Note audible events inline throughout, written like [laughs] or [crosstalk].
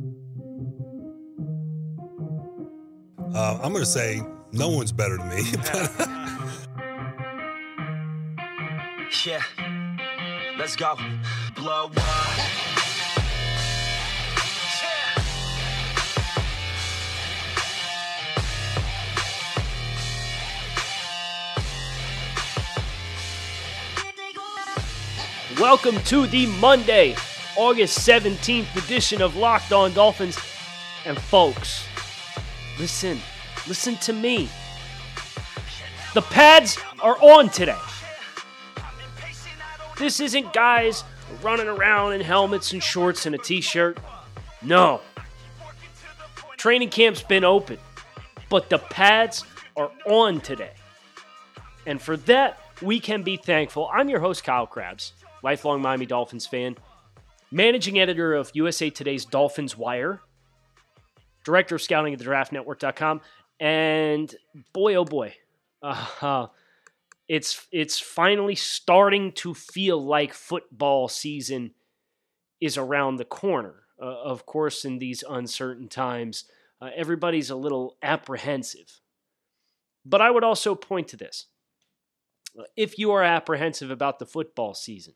Uh, I'm going to say no one's better than me. [laughs] yeah. Let's go. Blow up. Welcome to the Monday, August 17th edition of Locked On Dolphins. And folks, listen, listen to me. The pads are on today. This isn't guys running around in helmets and shorts and a t shirt. No. Training camp's been open, but the pads are on today. And for that, we can be thankful. I'm your host, Kyle Crabbs, lifelong Miami Dolphins fan, managing editor of USA Today's Dolphins Wire, director of scouting at the draftnetwork.com, and boy, oh boy, uh, it's it's finally starting to feel like football season is around the corner. Uh, of course, in these uncertain times, uh, everybody's a little apprehensive. But I would also point to this. If you are apprehensive about the football season,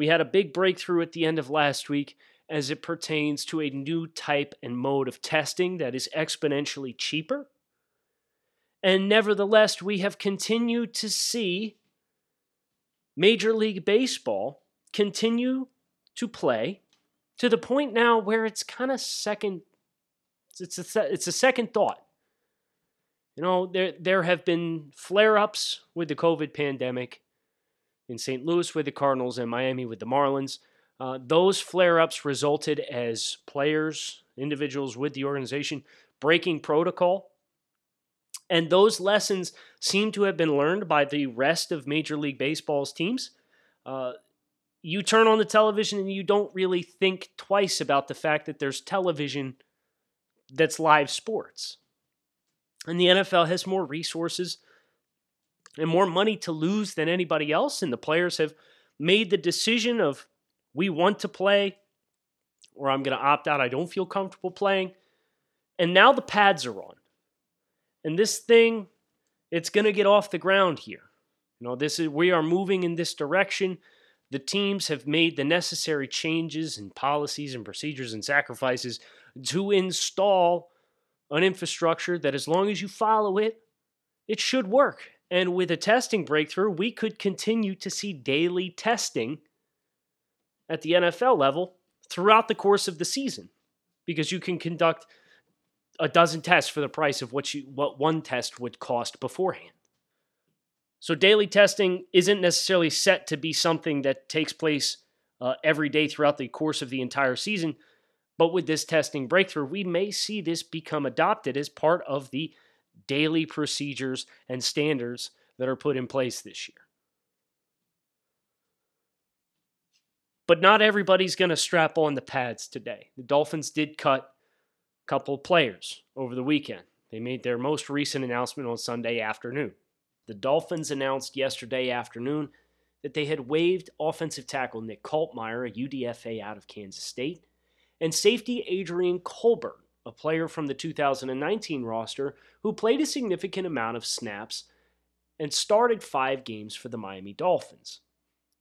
we had a big breakthrough at the end of last week as it pertains to a new type and mode of testing that is exponentially cheaper. And nevertheless, we have continued to see Major League Baseball continue to play to the point now where it's kind of second it's a, it's a second thought. You know, there there have been flare-ups with the COVID pandemic in St. Louis with the Cardinals and Miami with the Marlins. Uh, those flare-ups resulted as players, individuals with the organization breaking protocol. And those lessons seem to have been learned by the rest of Major League Baseball's teams. Uh, you turn on the television and you don't really think twice about the fact that there's television that's live sports. And the NFL has more resources and more money to lose than anybody else. And the players have made the decision of we want to play or I'm going to opt out. I don't feel comfortable playing. And now the pads are on. And this thing, it's going to get off the ground here. You know, this is we are moving in this direction. The teams have made the necessary changes and policies and procedures and sacrifices to install an infrastructure that, as long as you follow it, it should work. And with a testing breakthrough, we could continue to see daily testing at the NFL level throughout the course of the season because you can conduct a dozen tests for the price of what you what one test would cost beforehand. So daily testing isn't necessarily set to be something that takes place uh, every day throughout the course of the entire season, but with this testing breakthrough, we may see this become adopted as part of the daily procedures and standards that are put in place this year. But not everybody's going to strap on the pads today. The Dolphins did cut a couple players over the weekend. They made their most recent announcement on Sunday afternoon. The Dolphins announced yesterday afternoon that they had waived offensive tackle Nick Kaltmayer, a UDFA out of Kansas State, and safety Adrian Colbert, a player from the 2019 roster who played a significant amount of snaps and started five games for the Miami Dolphins.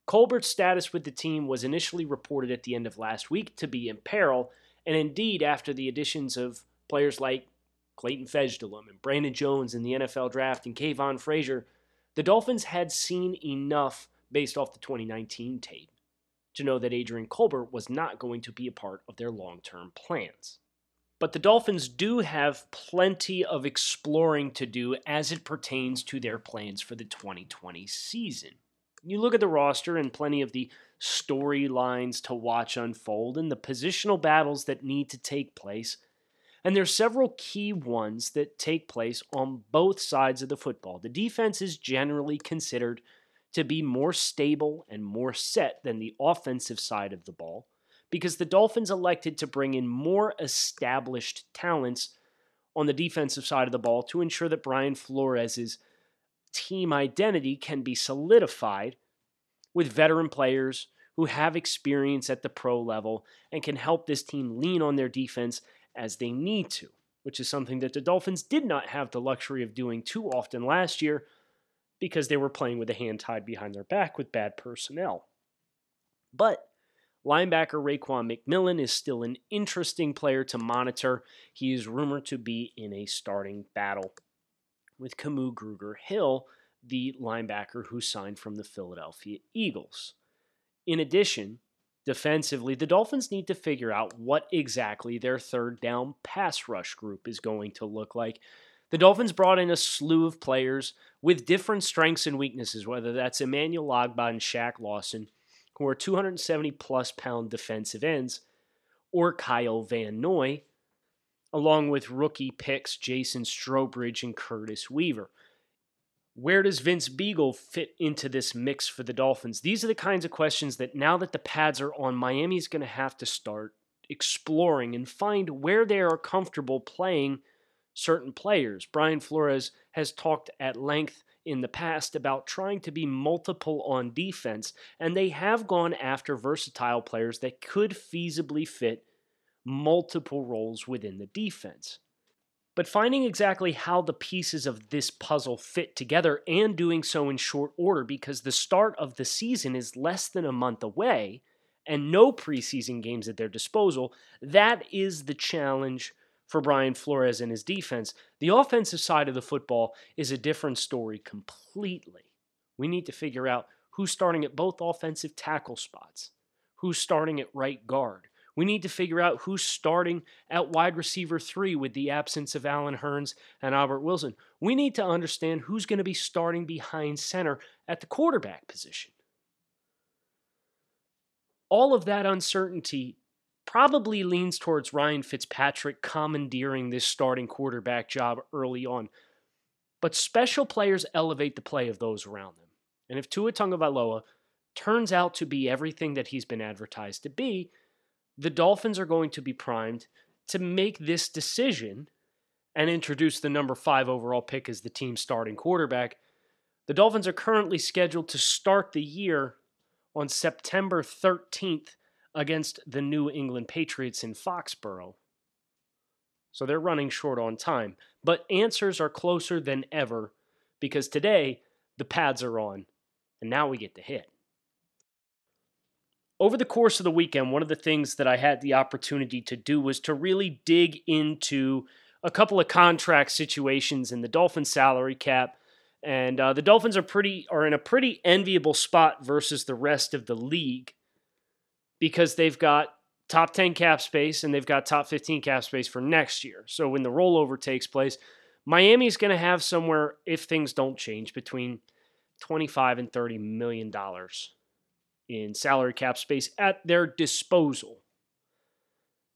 Colbert's status with the team was initially reported at the end of last week to be in peril, and indeed, after the additions of players like Clayton Fejedelem and Brandon Jones in the NFL draft and Kavon Frazier, the Dolphins had seen enough based off the 2019 tape to know that Adrian Colbert was not going to be a part of their long term plans. But the Dolphins do have plenty of exploring to do as it pertains to their plans for the 2020 season. You look at the roster and plenty of the storylines to watch unfold and the positional battles that need to take place. And there's several key ones that take place on both sides of the football. The defense is generally considered to be more stable and more set than the offensive side of the ball because the Dolphins elected to bring in more established talents on the defensive side of the ball to ensure that Brian Flores' team identity can be solidified with veteran players who have experience at the pro level and can help this team lean on their defense as they need to, which is something that the Dolphins did not have the luxury of doing too often last year because they were playing with a hand tied behind their back with bad personnel. But linebacker Raekwon McMillan is still an interesting player to monitor. He is rumored to be in a starting battle with Kamu Grugier Hill, the linebacker who signed from the Philadelphia Eagles. In addition, defensively, the Dolphins need to figure out what exactly their third down pass rush group is going to look like the Dolphins brought in a slew of players with different strengths and weaknesses, whether that's Emmanuel Ogbah and Shaq Lawson, who are 270 plus pound defensive ends, or Kyle Van Noy, along with rookie picks Jason Strowbridge and Curtis Weaver. Where does Vince Biegel fit into this mix for the Dolphins? These are the kinds of questions that now that the pads are on, Miami's going to have to start exploring and find where they are comfortable playing certain players. Brian Flores has talked at length in the past about trying to be multiple on defense, and they have gone after versatile players that could feasibly fit multiple roles within the defense. But finding exactly how the pieces of this puzzle fit together and doing so in short order because the start of the season is less than a month away and no preseason games at their disposal, that is the challenge for Brian Flores and his defense. The offensive side of the football is a different story completely. We need to figure out who's starting at both offensive tackle spots, who's starting at right guard. We need to figure out who's starting at wide receiver three with the absence of Allen Hurns and Albert Wilson. We need to understand who's going to be starting behind center at the quarterback position. All of that uncertainty probably leans towards Ryan Fitzpatrick commandeering this starting quarterback job early on. But special players elevate the play of those around them. And if Tua Tagovailoa turns out to be everything that he's been advertised to be, the Dolphins are going to be primed to make this decision and introduce the number five overall pick as the team's starting quarterback. The Dolphins are currently scheduled to start the year on September 13th against the New England Patriots in Foxborough. So they're running short on time. But answers are closer than ever because today the pads are on and now we get to hit. Over the course of the weekend, one of the things that I had the opportunity to do was to really dig into a couple of contract situations in the Dolphins salary cap. And uh, the Dolphins are pretty are in a pretty enviable spot versus the rest of the league because they've got top 10 cap space and they've got top 15 cap space for next year. So when the rollover takes place, Miami's going to have somewhere, if things don't change, between 25 and 30 million dollars in salary cap space at their disposal.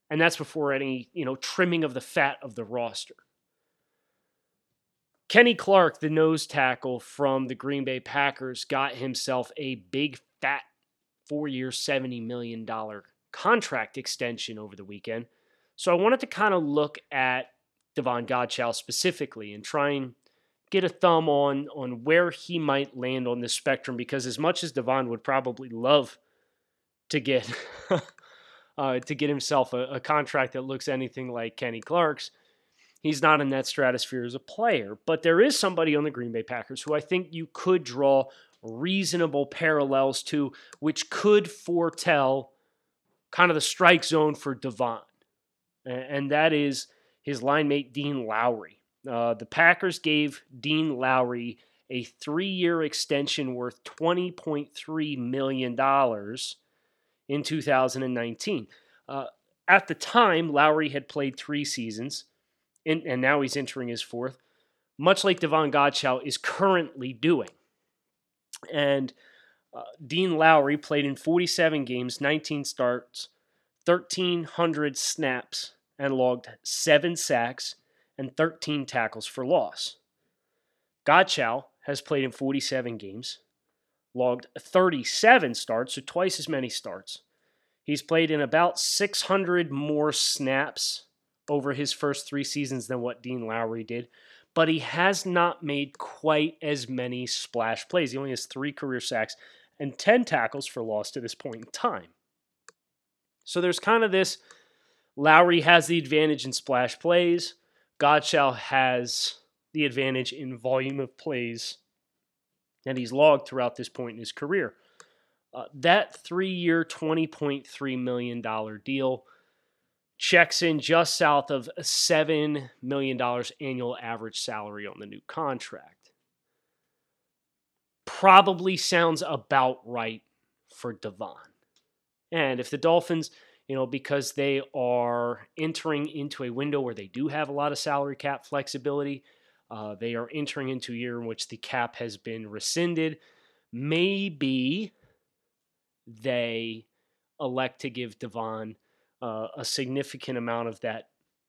And that's before any, you know, trimming of the fat of the roster. Kenny Clark, the nose tackle from the Green Bay Packers, got himself a big fat four year, $70 million contract extension over the weekend. So I wanted to kind of look at Davon Godchaux specifically and try and get a thumb on on where he might land on this spectrum because as much as Davon would probably love to get [laughs] uh, to get himself a, a, contract that looks anything like Kenny Clark's, he's not in that stratosphere as a player. But there is somebody on the Green Bay Packers who I think you could draw reasonable parallels to, which could foretell kind of the strike zone for Davon. And that is his line mate, Dean Lowry. Uh, the Packers gave Dean Lowry a three year extension worth $20.3 million in 2019. Uh, at the time, Lowry had played three seasons, and, and now he's entering his fourth, much like Davon Godchaux is currently doing. And uh, Dean Lowry played in 47 games, 19 starts, 1,300 snaps, and logged seven sacks and 13 tackles for loss. Godchaux has played in 47 games, logged 37 starts, so twice as many starts. He's played in about 600 more snaps over his first three seasons than what Dean Lowry did, but he has not made quite as many splash plays. He only has three career sacks and 10 tackles for loss to this point in time. So there's kind of this Lowry has the advantage in splash plays. Godchaux has the advantage in volume of plays that he's logged throughout this point in his career. Uh, that three year, $20.3 million deal checks in just south of $7 million annual average salary on the new contract. Probably sounds about right for Devon. And if the Dolphins, you know, because they are entering into a window where they do have a lot of salary cap flexibility, uh, they are entering into a year in which the cap has been rescinded. Maybe they elect to give Devon uh, a significant amount of that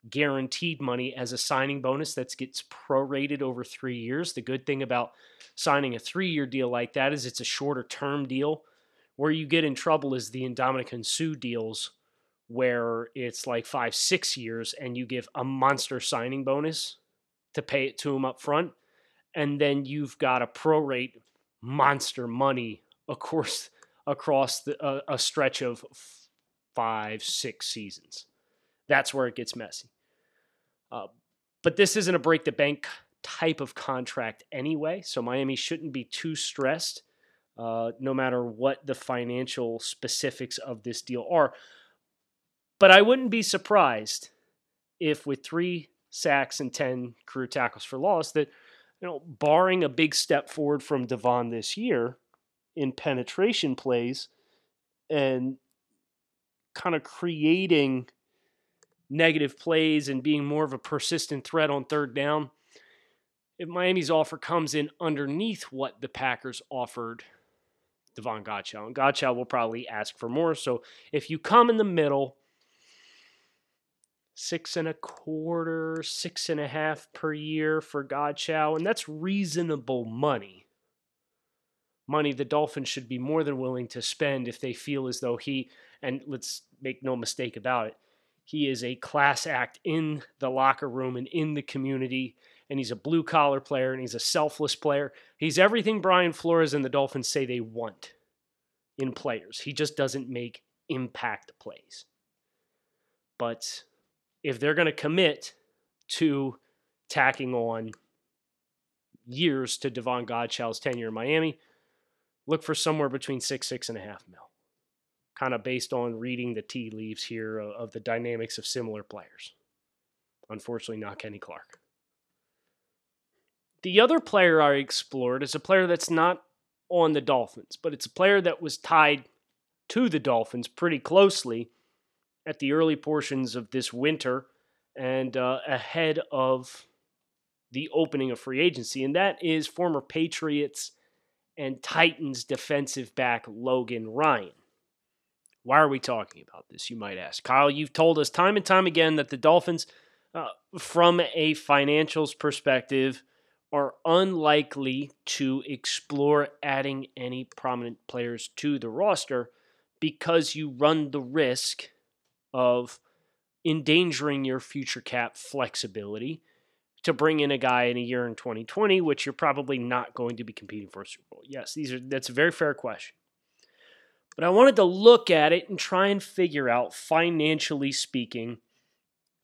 guaranteed money as a signing bonus that gets prorated over three years. The good thing about signing a three year deal like that is it's a shorter term deal. Where you get in trouble is the Ndamukong Suh deals, where it's like five, six years, and you give a monster signing bonus to pay it to him up front. And then you've got a prorate monster money, of course, across the, uh, a stretch of five, six seasons. That's where it gets messy. Uh, but this isn't a break the bank type of contract anyway, so Miami shouldn't be too stressed, uh, no matter what the financial specifics of this deal are. But I wouldn't be surprised if, with three sacks and 10 career tackles for loss, that, you know, barring a big step forward from Devon this year, in penetration plays and kind of creating negative plays and being more of a persistent threat on third down. If Miami's offer comes in underneath what the Packers offered Davon Godchaux, and Godchaux will probably ask for more. So if you come in the middle, six and a quarter, six and a half per year for Godchaux, and that's reasonable money money the Dolphins should be more than willing to spend if they feel as though he, and let's make no mistake about it, he is a class act in the locker room and in the community. And he's a blue collar player and he's a selfless player. He's everything Brian Flores and the Dolphins say they want in players. He just doesn't make impact plays. But if they're going to commit to tacking on years to Davon Godchaux's tenure in Miami, look for somewhere between six, six and a half mil. Kind of based on reading the tea leaves here of the dynamics of similar players. Unfortunately, not Kenny Clark. The other player I explored is a player that's not on the Dolphins, but it's a player that was tied to the Dolphins pretty closely at the early portions of this winter and uh, ahead of the opening of free agency, and that is former Patriots and Titans defensive back Logan Ryan. Why are we talking about this, you might ask? Kyle, you've told us time and time again that the Dolphins, uh, from a financials perspective, are unlikely to explore adding any prominent players to the roster because you run the risk of endangering your future cap flexibility to bring in a guy in a year in 2020, which you're probably not going to be competing for a Super Bowl? Yes, these are that's a very fair question. But I wanted to look at it and try and figure out, financially speaking,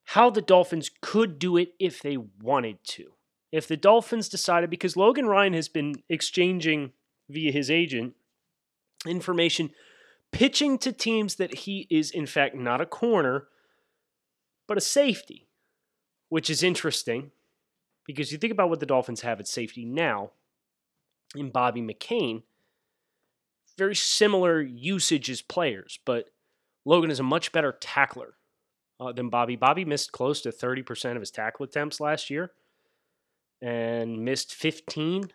how the Dolphins could do it if they wanted to. If the Dolphins decided, because Logan Ryan has been exchanging via his agent information, pitching to teams that he is, in fact, not a corner, but a safety, which is interesting because you think about what the Dolphins have at safety now in Bobby McCain, very similar usage as players, but Logan is a much better tackler uh, than Bobby. Bobby missed close to 30% of his tackle attempts last year and missed 15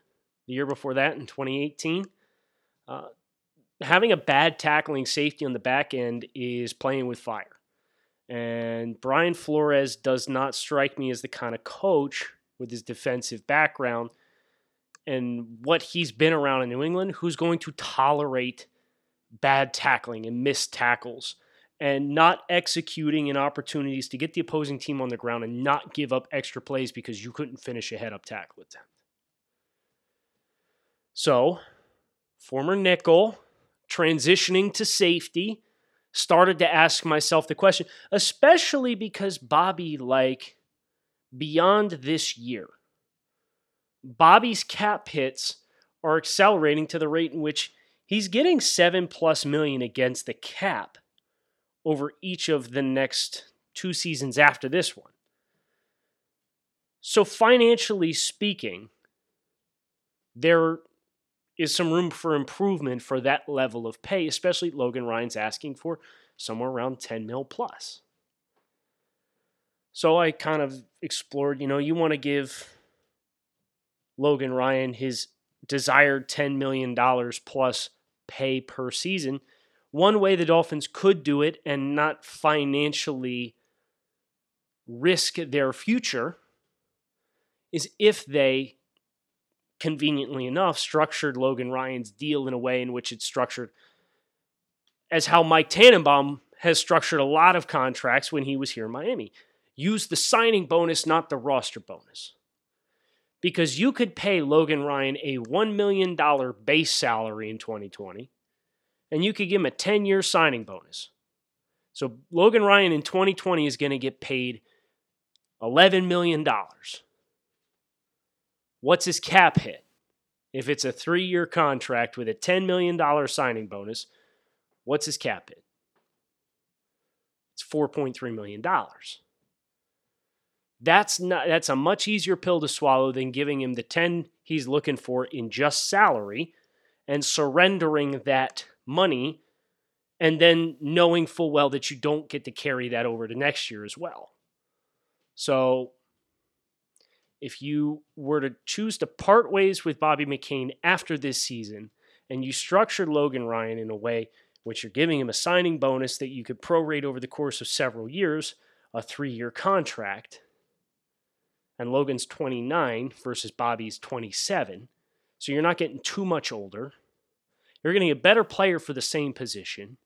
the year before that in 2018. Uh, having a bad tackling safety on the back end is playing with fire. And Brian Flores does not strike me as the kind of coach with his defensive background and what he's been around in New England, who's going to tolerate bad tackling and missed tackles and not executing in opportunities to get the opposing team on the ground and not give up extra plays because you couldn't finish a head up tackle attempt. So, former nickel, transitioning to safety, started to ask myself the question, especially because Bobby, like, beyond this year, Bobby's cap hits are accelerating to the rate in which he's getting seven plus million against the cap over each of the next two seasons after this one. So, financially speaking, there is some room for improvement for that level of pay, especially Logan Ryan's asking for somewhere around 10 mil plus. So I kind of explored, you know, you want to give Logan Ryan his desired $10 million plus pay per season. One way the Dolphins could do it and not financially risk their future is if they conveniently enough, structured Logan Ryan's deal in a way in which it's structured as how Mike Tannenbaum has structured a lot of contracts when he was here in Miami. Use the signing bonus, not the roster bonus. Because you could pay Logan Ryan a $1 million base salary in 2020, and you could give him a 10 year signing bonus. So Logan Ryan in 2020 is going to get paid $11 million. What's his cap hit? If it's a three year contract with a $10 million signing bonus, what's his cap hit? It's $4.3 million. That's not that's a much easier pill to swallow than giving him the 10 he's looking for in just salary and surrendering that money and then knowing full well that you don't get to carry that over to next year as well. So if you were to choose to part ways with Bobby McCain after this season and you structured Logan Ryan in a way which you're giving him a signing bonus that you could prorate over the course of several years, a three year contract, and Logan's 29 versus Bobby's 27. So you're not getting too much older. You're getting a better player for the same position.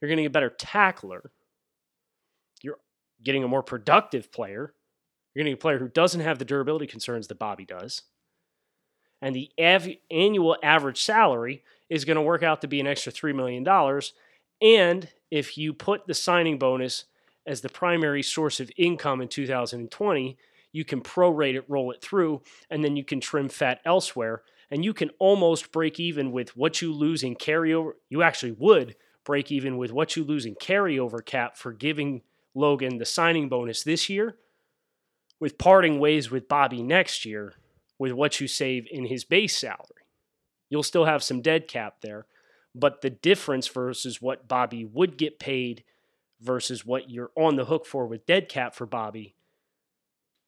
You're getting a better tackler. You're getting a more productive player you're getting a player who doesn't have the durability concerns that Bobby does. And the av- annual average salary is going to work out to be an extra $3 million. And if you put the signing bonus as the primary source of income in 2020, you can prorate it, roll it through, and then you can trim fat elsewhere. And you can almost break even with what you lose in carryover. You actually would break even with what you lose in carryover cap for giving Logan the signing bonus this year with parting ways with Bobby next year with what you save in his base salary. You'll still have some dead cap there, but the difference versus what Bobby would get paid versus what you're on the hook for with dead cap for Bobby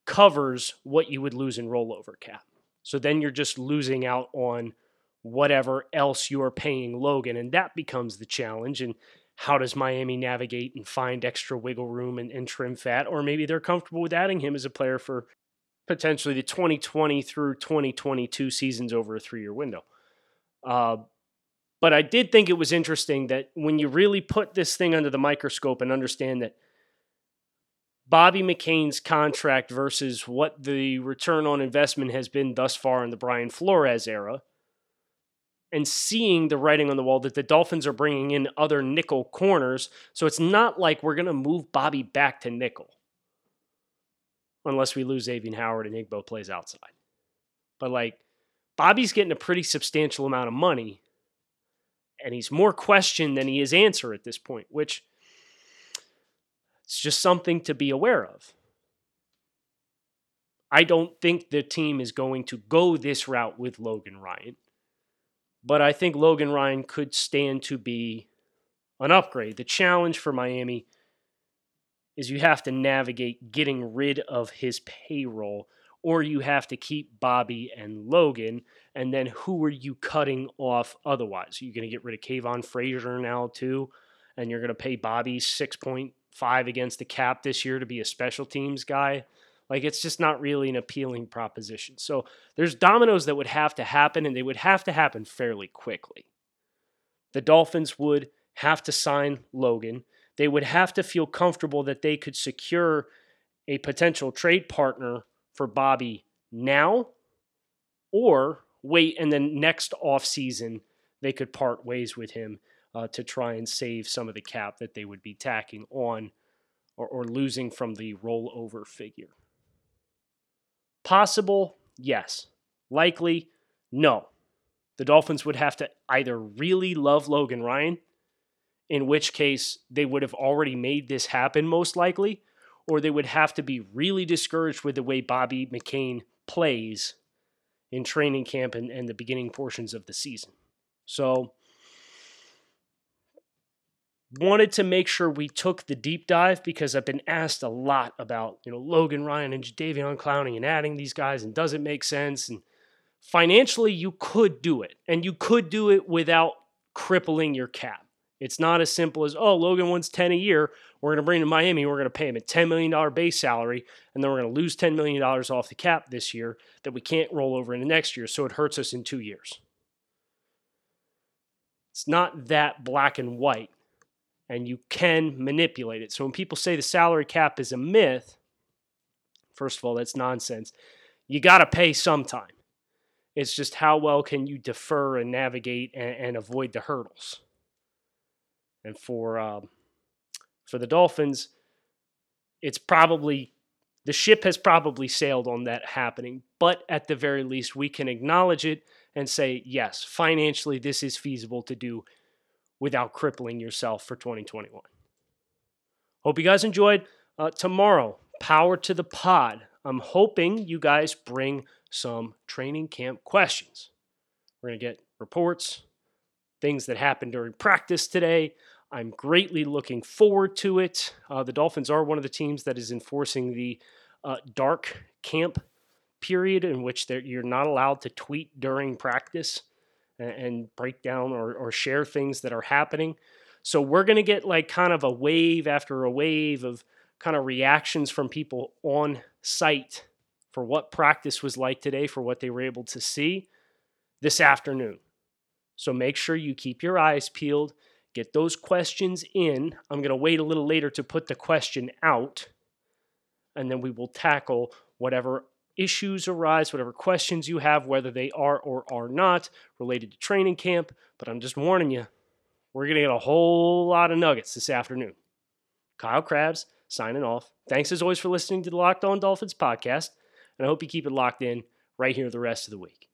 covers what you would lose in rollover cap. So then you're just losing out on whatever else you're paying Logan, and that becomes the challenge. And how does Miami navigate and find extra wiggle room and, and trim fat? Or maybe they're comfortable with adding him as a player for potentially the 2020 through 2022 seasons over a three year window. Uh, but I did think it was interesting that when you really put this thing under the microscope and understand that Bobby McCain's contract versus what the return on investment has been thus far in the Brian Flores era, and seeing the writing on the wall that the Dolphins are bringing in other nickel corners. So it's not like we're going to move Bobby back to nickel unless we lose Xavien Howard and Igbo plays outside. But like Bobby's getting a pretty substantial amount of money and he's more questioned than he is answer at this point, which it's just something to be aware of. I don't think the team is going to go this route with Logan Ryan. But I think Logan Ryan could stand to be an upgrade. The challenge for Miami is you have to navigate getting rid of his payroll, or you have to keep Bobby and Logan. And then who are you cutting off otherwise? You're going to get rid of Kavon Frazier now, too? And you're going to pay Bobby 6.5 against the cap this year to be a special teams guy? Like it's just not really an appealing proposition. So there's dominoes that would have to happen, and they would have to happen fairly quickly. The Dolphins would have to sign Logan. They would have to feel comfortable that they could secure a potential trade partner for Bobby now or wait and then next offseason they could part ways with him uh, to try and save some of the cap that they would be tacking on or, or losing from the rollover figure. Possible, yes. Likely, no. The Dolphins would have to either really love Logan Ryan, in which case they would have already made this happen most likely, or they would have to be really discouraged with the way Bobby McCain plays in training camp and, and the beginning portions of the season. So, wanted to make sure we took the deep dive because I've been asked a lot about, you know, Logan Ryan and Jadeveon Clowney and adding these guys and does it make sense? And financially, you could do it, and you could do it without crippling your cap. It's not as simple as, oh, Logan wants 10 a year. We're going to bring him to Miami. We're going to pay him a $10 million base salary, and then we're going to lose $10 million off the cap this year that we can't roll over into next year. So it hurts us in two years. It's not that black and white, and you can manipulate it. So when people say the salary cap is a myth, first of all, that's nonsense. You got to pay sometime. It's just how well can you defer and navigate and, and avoid the hurdles. And for um, for the Dolphins, it's probably the ship has probably sailed on that happening. But at the very least, we can acknowledge it and say, yes, financially, this is feasible to do without crippling yourself for 2021. Hope you guys enjoyed. Uh, tomorrow, power to the pod. I'm hoping you guys bring some training camp questions. We're going to get reports, things that happened during practice today. I'm greatly looking forward to it. Uh, the Dolphins are one of the teams that is enforcing the uh, dark camp period in which you're not allowed to tweet during practice and, break down or, or share things that are happening. So we're going to get like kind of a wave after a wave of kind of reactions from people on site for what practice was like today, for what they were able to see this afternoon. So make sure you keep your eyes peeled, get those questions in. I'm going to wait a little later to put the question out, and then we will tackle whatever issues arise, whatever questions you have, whether they are or are not related to training camp. But I'm just warning you, we're going to get a whole lot of nuggets this afternoon. Kyle Crabbs signing off. Thanks as always for listening to the Locked On Dolphins podcast, and I hope you keep it locked in right here the rest of the week.